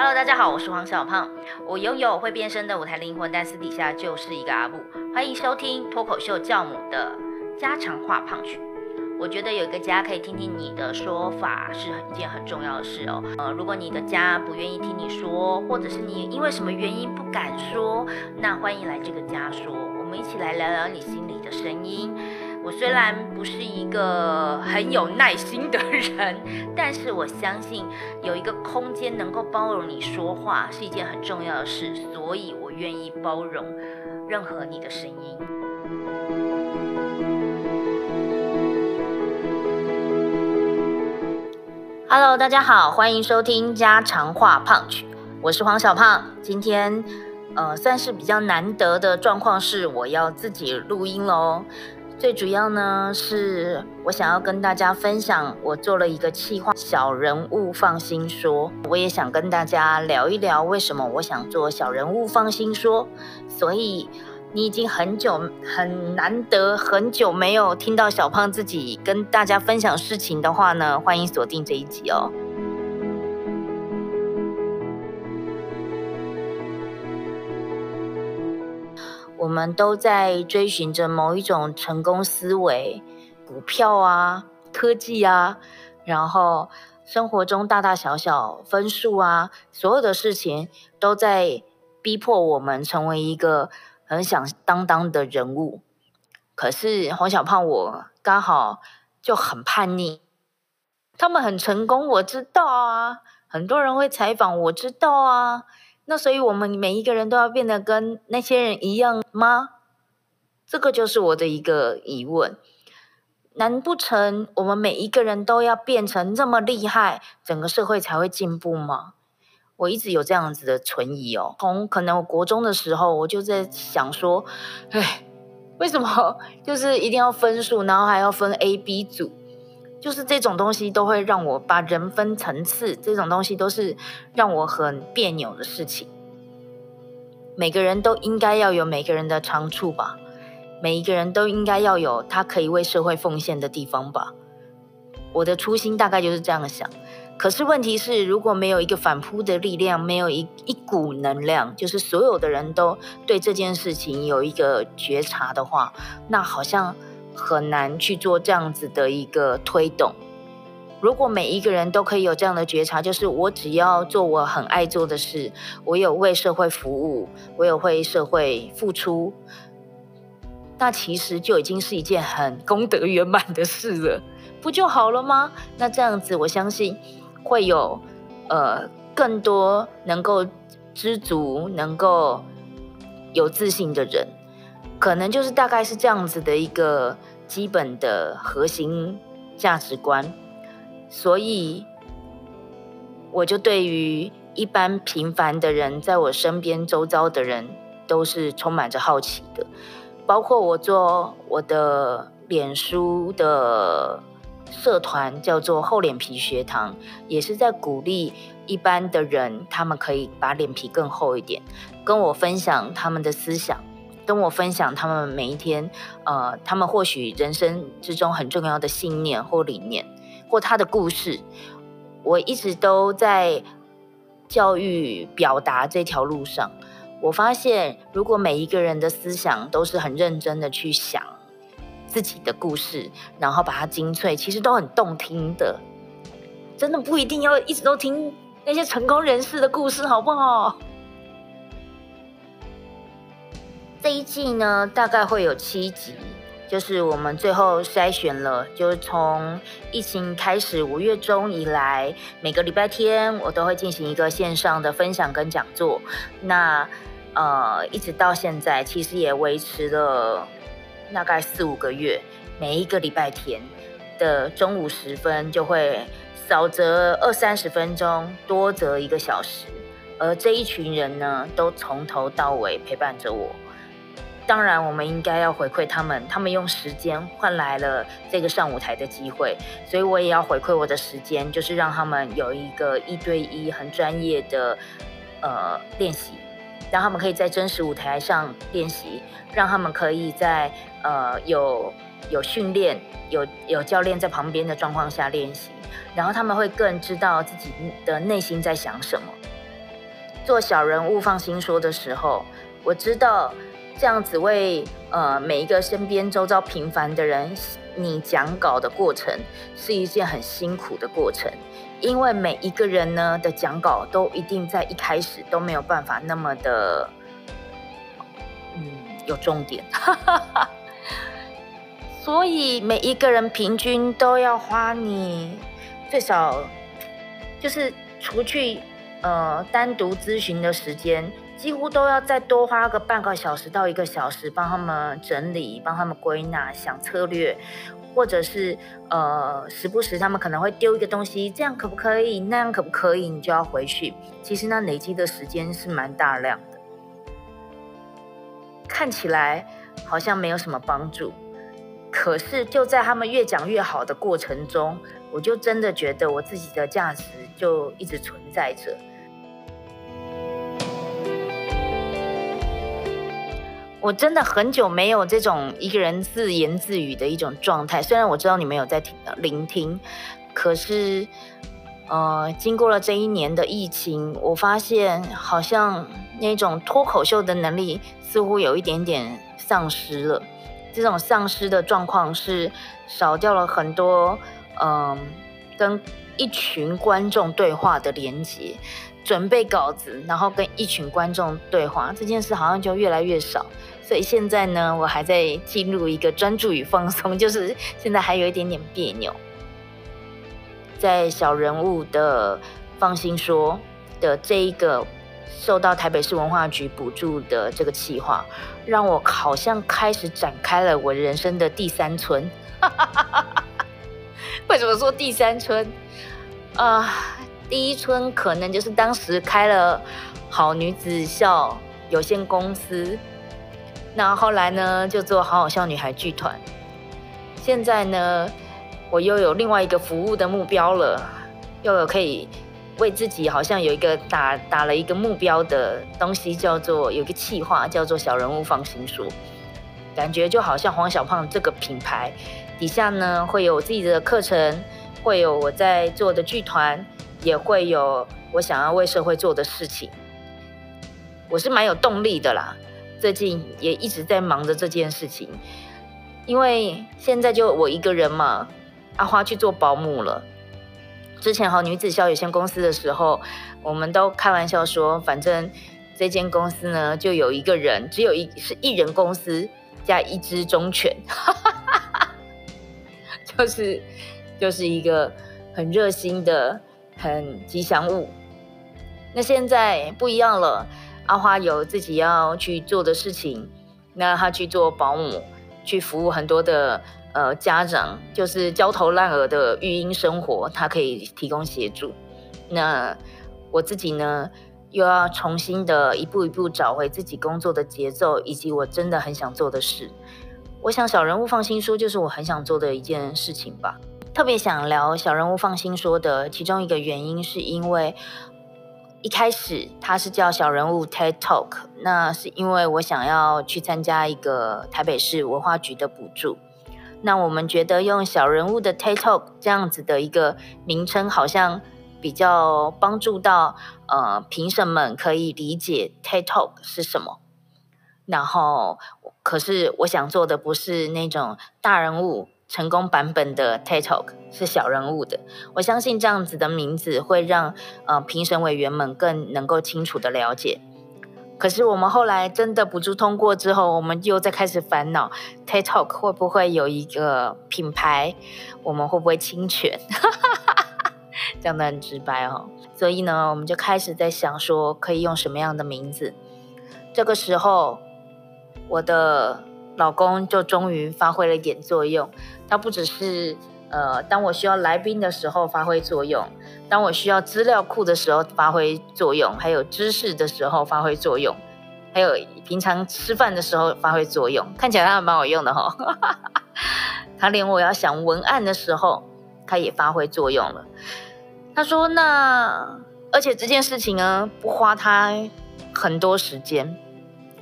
Hello，大家好，我是黄小胖。我拥有会变身的舞台灵魂，但私底下就是一个阿布。欢迎收听脱口秀教母的家常话胖曲。我觉得有一个家可以听听你的说法，是一件很重要的事哦。呃，如果你的家不愿意听你说，或者是你因为什么原因不敢说，那欢迎来这个家说，我们一起来聊聊你心里的声音。我虽然不是一个很有耐心的人，但是我相信有一个空间能够包容你说话是一件很重要的事，所以我愿意包容任何你的声音。Hello，大家好，欢迎收听家常话胖曲，我是黄小胖。今天呃算是比较难得的状况是，我要自己录音喽。最主要呢，是我想要跟大家分享，我做了一个企划，小人物放心说。我也想跟大家聊一聊，为什么我想做小人物放心说。所以你已经很久很难得很久没有听到小胖自己跟大家分享事情的话呢，欢迎锁定这一集哦。我们都在追寻着某一种成功思维，股票啊、科技啊，然后生活中大大小小分数啊，所有的事情都在逼迫我们成为一个很响当当的人物。可是黄小胖我刚好就很叛逆，他们很成功，我知道啊，很多人会采访，我知道啊。那所以，我们每一个人都要变得跟那些人一样吗？这个就是我的一个疑问。难不成我们每一个人都要变成这么厉害，整个社会才会进步吗？我一直有这样子的存疑哦。从可能我国中的时候，我就在想说，哎，为什么 就是一定要分数，然后还要分 A、B 组？就是这种东西都会让我把人分层次，这种东西都是让我很别扭的事情。每个人都应该要有每个人的长处吧，每一个人都应该要有他可以为社会奉献的地方吧。我的初心大概就是这样想。可是问题是，如果没有一个反扑的力量，没有一一股能量，就是所有的人都对这件事情有一个觉察的话，那好像。很难去做这样子的一个推动。如果每一个人都可以有这样的觉察，就是我只要做我很爱做的事，我有为社会服务，我有为社会付出，那其实就已经是一件很功德圆满的事了，不就好了吗？那这样子，我相信会有呃更多能够知足、能够有自信的人。可能就是大概是这样子的一个基本的核心价值观，所以我就对于一般平凡的人，在我身边周遭的人，都是充满着好奇的。包括我做我的脸书的社团，叫做厚脸皮学堂，也是在鼓励一般的人，他们可以把脸皮更厚一点，跟我分享他们的思想。跟我分享他们每一天，呃，他们或许人生之中很重要的信念或理念，或他的故事。我一直都在教育表达这条路上。我发现，如果每一个人的思想都是很认真的去想自己的故事，然后把它精粹，其实都很动听的。真的不一定要一直都听那些成功人士的故事，好不好？这一季呢，大概会有七集，就是我们最后筛选了，就是从疫情开始五月中以来，每个礼拜天我都会进行一个线上的分享跟讲座。那呃，一直到现在，其实也维持了大概四五个月，每一个礼拜天的中午时分就会少则二三十分钟，多则一个小时，而这一群人呢，都从头到尾陪伴着我。当然，我们应该要回馈他们，他们用时间换来了这个上舞台的机会，所以我也要回馈我的时间，就是让他们有一个一对一很专业的呃练习，让他们可以在真实舞台上练习，让他们可以在呃有有训练、有有教练在旁边的状况下练习，然后他们会更知道自己的内心在想什么。做小人物放心说的时候，我知道这样子为呃每一个身边周遭平凡的人，你讲稿的过程是一件很辛苦的过程，因为每一个人呢的讲稿都一定在一开始都没有办法那么的，嗯，有重点，所以每一个人平均都要花你最少就是除去。呃，单独咨询的时间几乎都要再多花个半个小时到一个小时，帮他们整理，帮他们归纳，想策略，或者是呃，时不时他们可能会丢一个东西，这样可不可以？那样可不可以？你就要回去。其实那累积的时间是蛮大量的，看起来好像没有什么帮助，可是就在他们越讲越好的过程中，我就真的觉得我自己的价值就一直存在着。我真的很久没有这种一个人自言自语的一种状态。虽然我知道你们有在听聆听，可是，呃，经过了这一年的疫情，我发现好像那种脱口秀的能力似乎有一点点丧失了。这种丧失的状况是少掉了很多，嗯，跟一群观众对话的连接。准备稿子，然后跟一群观众对话，这件事好像就越来越少。所以现在呢，我还在进入一个专注与放松，就是现在还有一点点别扭。在小人物的放心说的这一个受到台北市文化局补助的这个企划，让我好像开始展开了我人生的第三春。为什么说第三春？啊？第一春可能就是当时开了好女子校有限公司，那后来呢就做好好笑女孩剧团。现在呢，我又有另外一个服务的目标了，又有可以为自己好像有一个打打了一个目标的东西，叫做有一个企划，叫做小人物放心说，感觉就好像黄小胖这个品牌底下呢会有自己的课程，会有我在做的剧团。也会有我想要为社会做的事情，我是蛮有动力的啦。最近也一直在忙着这件事情，因为现在就我一个人嘛。阿花去做保姆了。之前好女子校有限公司的时候，我们都开玩笑说，反正这间公司呢，就有一个人，只有一是一人公司加一只忠犬，就是就是一个很热心的。很吉祥物。那现在不一样了，阿花有自己要去做的事情，那她去做保姆，去服务很多的呃家长，就是焦头烂额的育婴生活，她可以提供协助。那我自己呢，又要重新的一步一步找回自己工作的节奏，以及我真的很想做的事。我想小人物放心说，就是我很想做的一件事情吧。特别想聊小人物放心说的其中一个原因，是因为一开始他是叫小人物 TED Talk，那是因为我想要去参加一个台北市文化局的补助。那我们觉得用小人物的 TED Talk 这样子的一个名称，好像比较帮助到呃评审们可以理解 TED Talk 是什么。然后，可是我想做的不是那种大人物。成功版本的 TED Talk 是小人物的，我相信这样子的名字会让呃评审委员们更能够清楚的了解。可是我们后来真的补助通过之后，我们又在开始烦恼 TED Talk 会不会有一个品牌，我们会不会侵权？讲的很直白哦。所以呢，我们就开始在想说可以用什么样的名字。这个时候，我的。老公就终于发挥了一点作用，他不只是呃，当我需要来宾的时候发挥作用，当我需要资料库的时候发挥作用，还有知识的时候发挥作用，还有平常吃饭的时候发挥作用，看起来他还蛮好用的哈。他连我要想文案的时候，他也发挥作用了。他说：“那而且这件事情呢，不花他很多时间，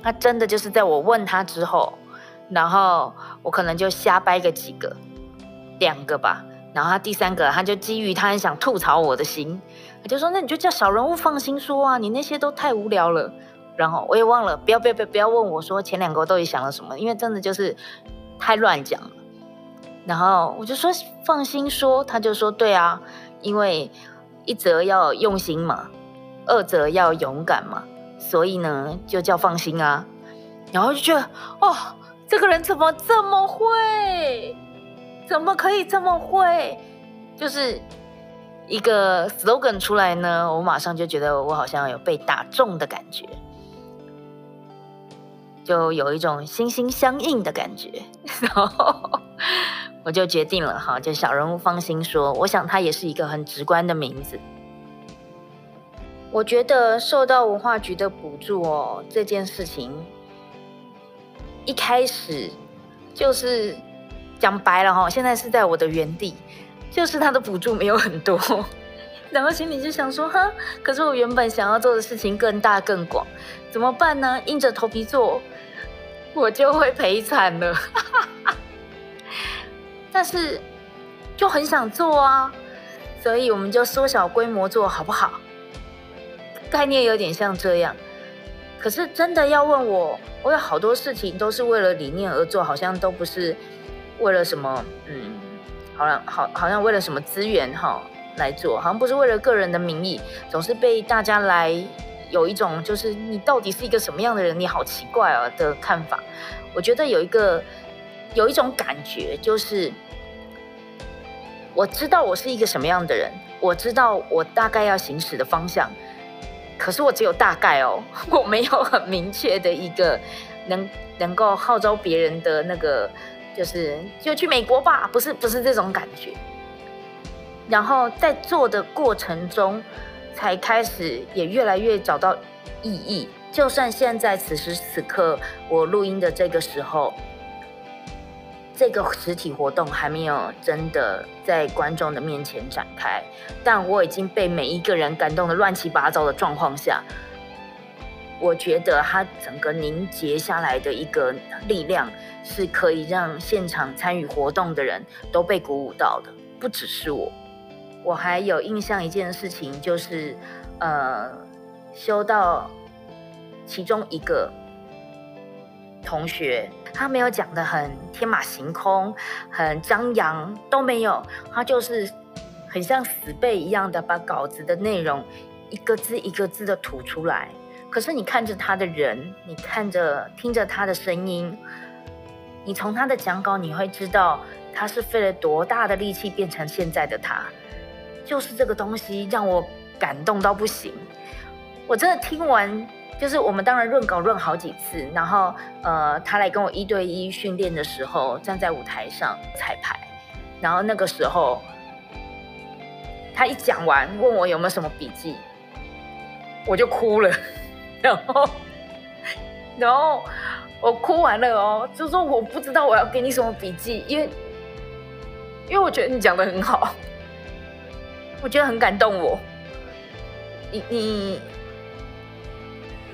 他真的就是在我问他之后。”然后我可能就瞎掰个几个，两个吧，然后他第三个，他就基于他很想吐槽我的心，他就说：“那你就叫小人物放心说啊，你那些都太无聊了。”然后我也忘了，不要不要不要不要问我说前两个我到底想了什么，因为真的就是太乱讲了。然后我就说放心说，他就说对啊，因为一则要用心嘛，二则要勇敢嘛，所以呢就叫放心啊。然后就觉得哦，这个人怎么这么会？怎么可以这么会？就是一个 slogan 出来呢，我马上就觉得我好像有被打中的感觉，就有一种心心相印的感觉。然后我就决定了哈，就小人物放心说，我想他也是一个很直观的名字。我觉得受到文化局的补助哦，这件事情一开始就是。讲白了哈，现在是在我的原地，就是他的补助没有很多，然后心里就想说哈，可是我原本想要做的事情更大更广，怎么办呢？硬着头皮做，我就会赔惨了。但是就很想做啊，所以我们就缩小规模做好不好？概念有点像这样，可是真的要问我，我有好多事情都是为了理念而做，好像都不是。为了什么？嗯，好像好，好像为了什么资源哈来做，好像不是为了个人的名义，总是被大家来有一种就是你到底是一个什么样的人？你好奇怪啊的看法。我觉得有一个有一种感觉，就是我知道我是一个什么样的人，我知道我大概要行驶的方向，可是我只有大概哦，我没有很明确的一个能能够号召别人的那个。就是就去美国吧，不是不是这种感觉。然后在做的过程中，才开始也越来越找到意义。就算现在此时此刻我录音的这个时候，这个实体活动还没有真的在观众的面前展开，但我已经被每一个人感动的乱七八糟的状况下，我觉得它整个凝结下来的一个力量。是可以让现场参与活动的人都被鼓舞到的，不只是我。我还有印象一件事情，就是呃，修到其中一个同学，他没有讲的很天马行空、很张扬，都没有，他就是很像死背一样的把稿子的内容一个字一个字的吐出来。可是你看着他的人，你看着听着他的声音。你从他的讲稿，你会知道他是费了多大的力气变成现在的他，就是这个东西让我感动到不行。我真的听完，就是我们当然润稿润好几次，然后呃，他来跟我一对一训练的时候，站在舞台上彩排，然后那个时候他一讲完，问我有没有什么笔记，我就哭了，然后，然后。我哭完了哦，就说我不知道我要给你什么笔记，因为因为我觉得你讲的很好，我觉得很感动我。你你，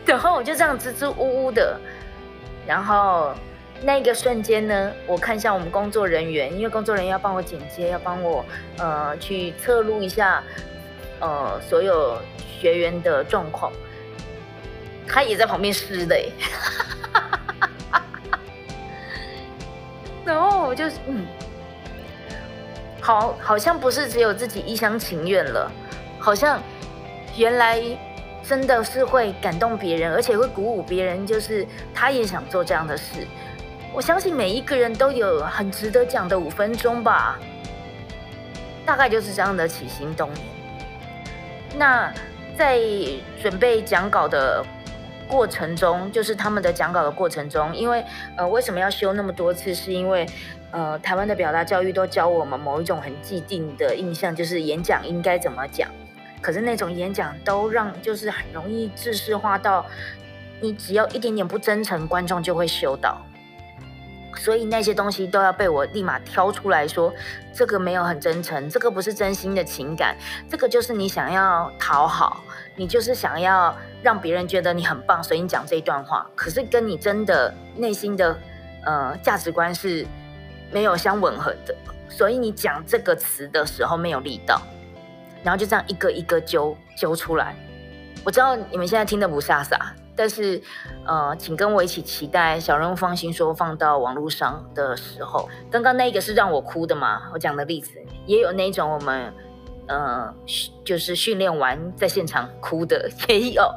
然后我就这样支支吾吾的，然后那个瞬间呢，我看向我们工作人员，因为工作人员要帮我剪接，要帮我呃去测录一下呃所有学员的状况，他也在旁边湿的 然后我就嗯，好，好像不是只有自己一厢情愿了，好像原来真的是会感动别人，而且会鼓舞别人，就是他也想做这样的事。我相信每一个人都有很值得讲的五分钟吧，大概就是这样的起心动念。那在准备讲稿的。过程中，就是他们的讲稿的过程中，因为呃，为什么要修那么多次？是因为呃，台湾的表达教育都教我们某一种很既定的印象，就是演讲应该怎么讲。可是那种演讲都让就是很容易制式化到，你只要一点点不真诚，观众就会修到。所以那些东西都要被我立马挑出来说，这个没有很真诚，这个不是真心的情感，这个就是你想要讨好，你就是想要让别人觉得你很棒，所以你讲这一段话，可是跟你真的内心的呃价值观是没有相吻合的。所以你讲这个词的时候没有力道，然后就这样一个一个揪揪出来。我知道你们现在听的不飒飒，但是呃，请跟我一起期待小人物放心说放到网络上的时候，刚刚那个是让我哭的嘛？我讲的例子也有那种我们呃就是训练完在现场哭的也有，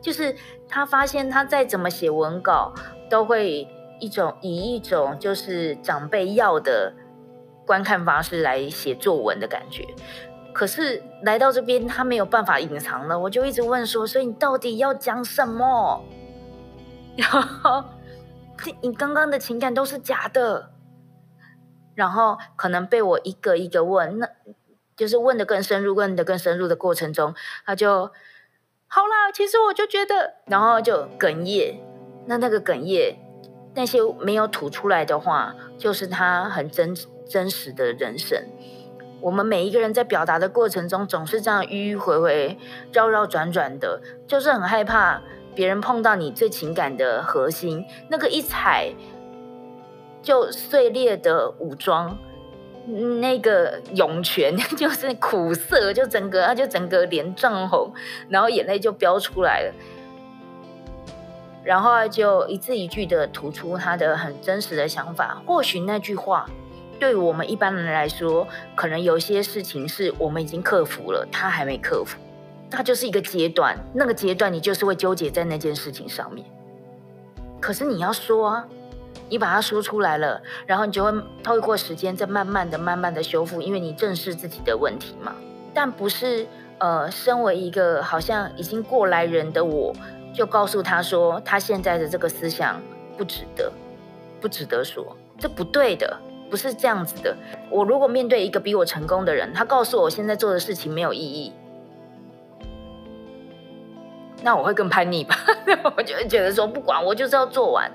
就是他发现他再怎么写文稿都会一种以一种就是长辈要的。观看方式来写作文的感觉，可是来到这边他没有办法隐藏了，我就一直问说：所以你到底要讲什么？然后你刚刚的情感都是假的，然后可能被我一个一个问，那就是问的更深入，问的更深入的过程中，他就好啦。其实我就觉得，然后就哽咽。那那个哽咽，那些没有吐出来的话，就是他很真。真实的人生，我们每一个人在表达的过程中，总是这样迂迂回回、绕绕转转的，就是很害怕别人碰到你最情感的核心，那个一踩就碎裂的武装，那个涌泉 就是苦涩，就整个他就整个脸涨红，然后眼泪就飙出来了，然后就一字一句的吐出他的很真实的想法，或许那句话。对于我们一般人来说，可能有些事情是我们已经克服了，他还没克服，它就是一个阶段。那个阶段，你就是会纠结在那件事情上面。可是你要说啊，你把它说出来了，然后你就会透过时间再慢慢的、慢慢的修复，因为你正视自己的问题嘛。但不是呃，身为一个好像已经过来人的我，就告诉他说，他现在的这个思想不值得，不值得说，这不对的。不是这样子的。我如果面对一个比我成功的人，他告诉我现在做的事情没有意义，那我会更叛逆吧？我就会觉得说，不管我就是要做完，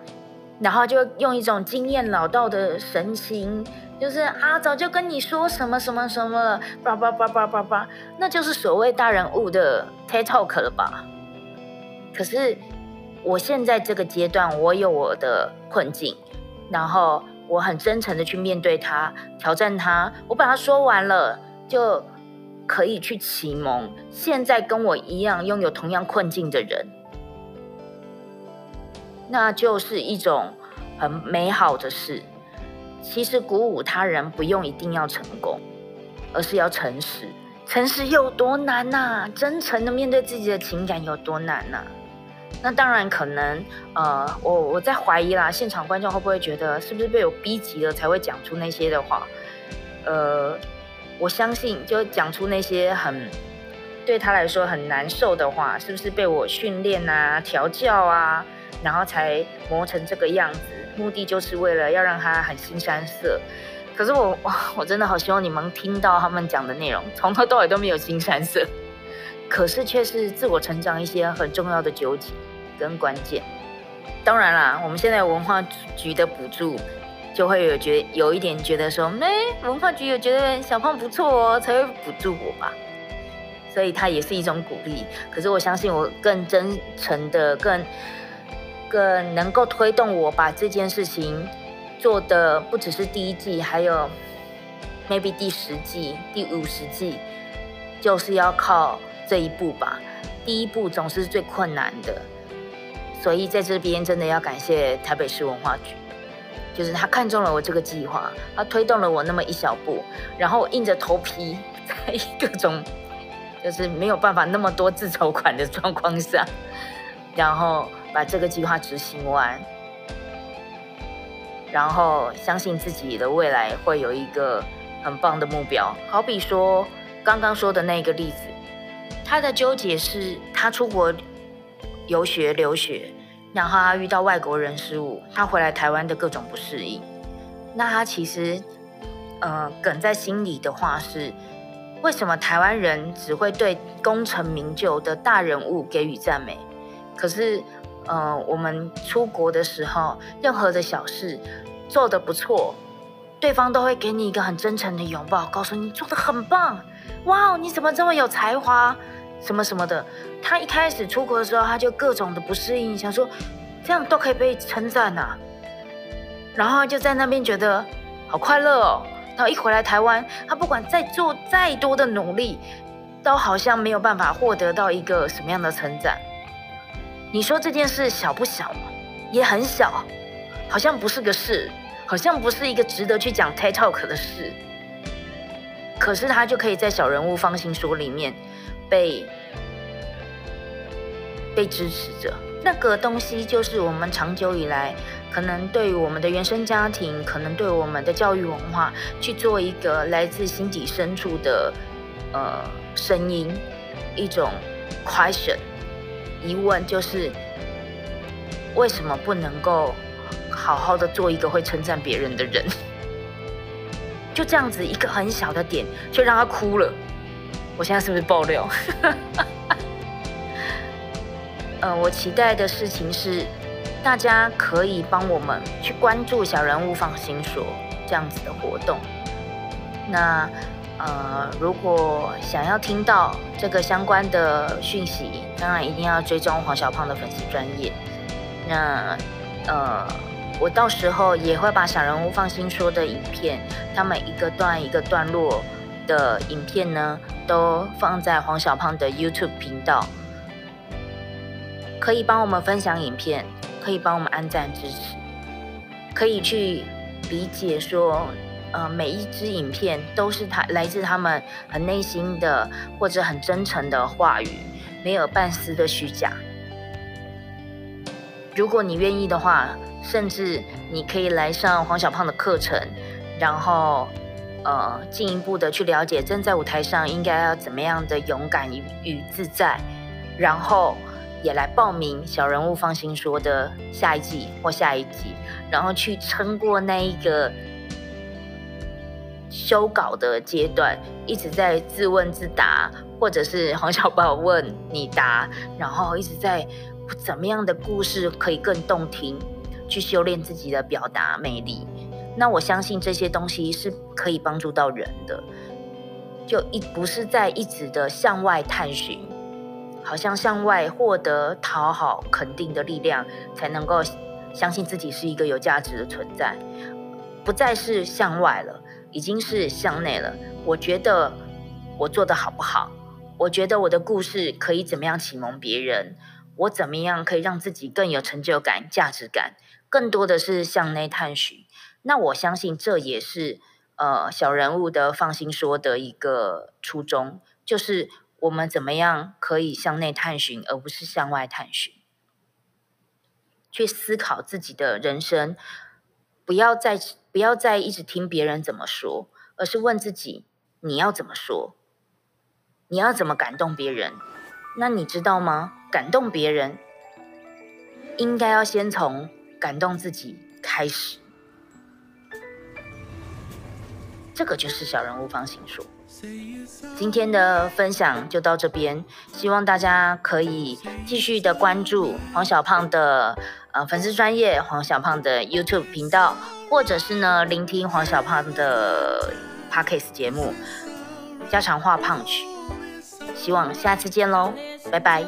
然后就用一种经验老道的神情，就是啊，早就跟你说什么什么什么了，叭叭叭叭叭叭，那就是所谓大人物的 TED Talk 了吧？可是我现在这个阶段，我有我的困境，然后。我很真诚的去面对他，挑战他。我把他说完了，就可以去启蒙现在跟我一样拥有同样困境的人，那就是一种很美好的事。其实鼓舞他人不用一定要成功，而是要诚实。诚实有多难呐？真诚的面对自己的情感有多难呐？那当然可能，呃，我我在怀疑啦，现场观众会不会觉得是不是被我逼急了才会讲出那些的话？呃，我相信就讲出那些很对他来说很难受的话，是不是被我训练啊、调教啊，然后才磨成这个样子？目的就是为了要让他很心酸色。可是我哇，我真的好希望你们听到他们讲的内容，从头到尾都没有心酸色。可是却是自我成长一些很重要的纠结跟关键。当然啦，我们现在文化局的补助就会有觉有一点觉得说，哎，文化局有觉得小胖不错哦，才会补助我吧。所以它也是一种鼓励。可是我相信我更真诚的、更更能够推动我把这件事情做的不只是第一季，还有 maybe 第十季、第五十季，就是要靠。这一步吧，第一步总是最困难的，所以在这边真的要感谢台北市文化局，就是他看中了我这个计划，他推动了我那么一小步，然后硬着头皮，在各种就是没有办法那么多自筹款的状况下，然后把这个计划执行完，然后相信自己的未来会有一个很棒的目标，好比说刚刚说的那个例子。他的纠结是他出国游学留学，然后他遇到外国人事物，他回来台湾的各种不适应。那他其实，呃，梗在心里的话是：为什么台湾人只会对功成名就的大人物给予赞美？可是，呃，我们出国的时候，任何的小事做得不错，对方都会给你一个很真诚的拥抱，告诉你做得很棒。哇，你怎么这么有才华？什么什么的，他一开始出国的时候，他就各种的不适应，想说这样都可以被称赞呐，然后就在那边觉得好快乐哦，然后一回来台湾，他不管再做再多的努力，都好像没有办法获得到一个什么样的称赞。你说这件事小不小吗？也很小，好像不是个事，好像不是一个值得去讲 TED Talk 的事。可是他就可以在小人物放心说里面被被支持着。那个东西就是我们长久以来可能对于我们的原生家庭，可能对我们的教育文化去做一个来自心底深处的呃声音，一种 question 疑问，就是为什么不能够好好的做一个会称赞别人的人？就这样子一个很小的点，就让他哭了。我现在是不是爆料？呃，我期待的事情是，大家可以帮我们去关注小人物放心说这样子的活动。那呃，如果想要听到这个相关的讯息，当然一定要追踪黄小胖的粉丝专业。那呃。我到时候也会把小人物放心说的影片，他们一个段一个段落的影片呢，都放在黄小胖的 YouTube 频道，可以帮我们分享影片，可以帮我们按赞支持，可以去理解说，呃，每一支影片都是他来自他们很内心的或者很真诚的话语，没有半丝的虚假。如果你愿意的话。甚至你可以来上黄小胖的课程，然后呃进一步的去了解站在舞台上应该要怎么样的勇敢与与自在，然后也来报名小人物放心说的下一季或下一季，然后去撑过那一个修稿的阶段，一直在自问自答，或者是黄小胖问你答，然后一直在怎么样的故事可以更动听。去修炼自己的表达魅力，那我相信这些东西是可以帮助到人的。就一不是在一直的向外探寻，好像向外获得讨好肯定的力量，才能够相信自己是一个有价值的存在。不再是向外了，已经是向内了。我觉得我做的好不好？我觉得我的故事可以怎么样启蒙别人？我怎么样可以让自己更有成就感、价值感？更多的是向内探寻，那我相信这也是呃小人物的放心说的一个初衷，就是我们怎么样可以向内探寻，而不是向外探寻，去思考自己的人生，不要再不要再一直听别人怎么说，而是问自己你要怎么说，你要怎么感动别人？那你知道吗？感动别人应该要先从。感动自己，开始，这个就是小人物方行说。今天的分享就到这边，希望大家可以继续的关注黄小胖的呃粉丝专业，黄小胖的 YouTube 频道，或者是呢聆听黄小胖的 Podcast 节目《家常话胖曲》。希望下次见喽，拜拜。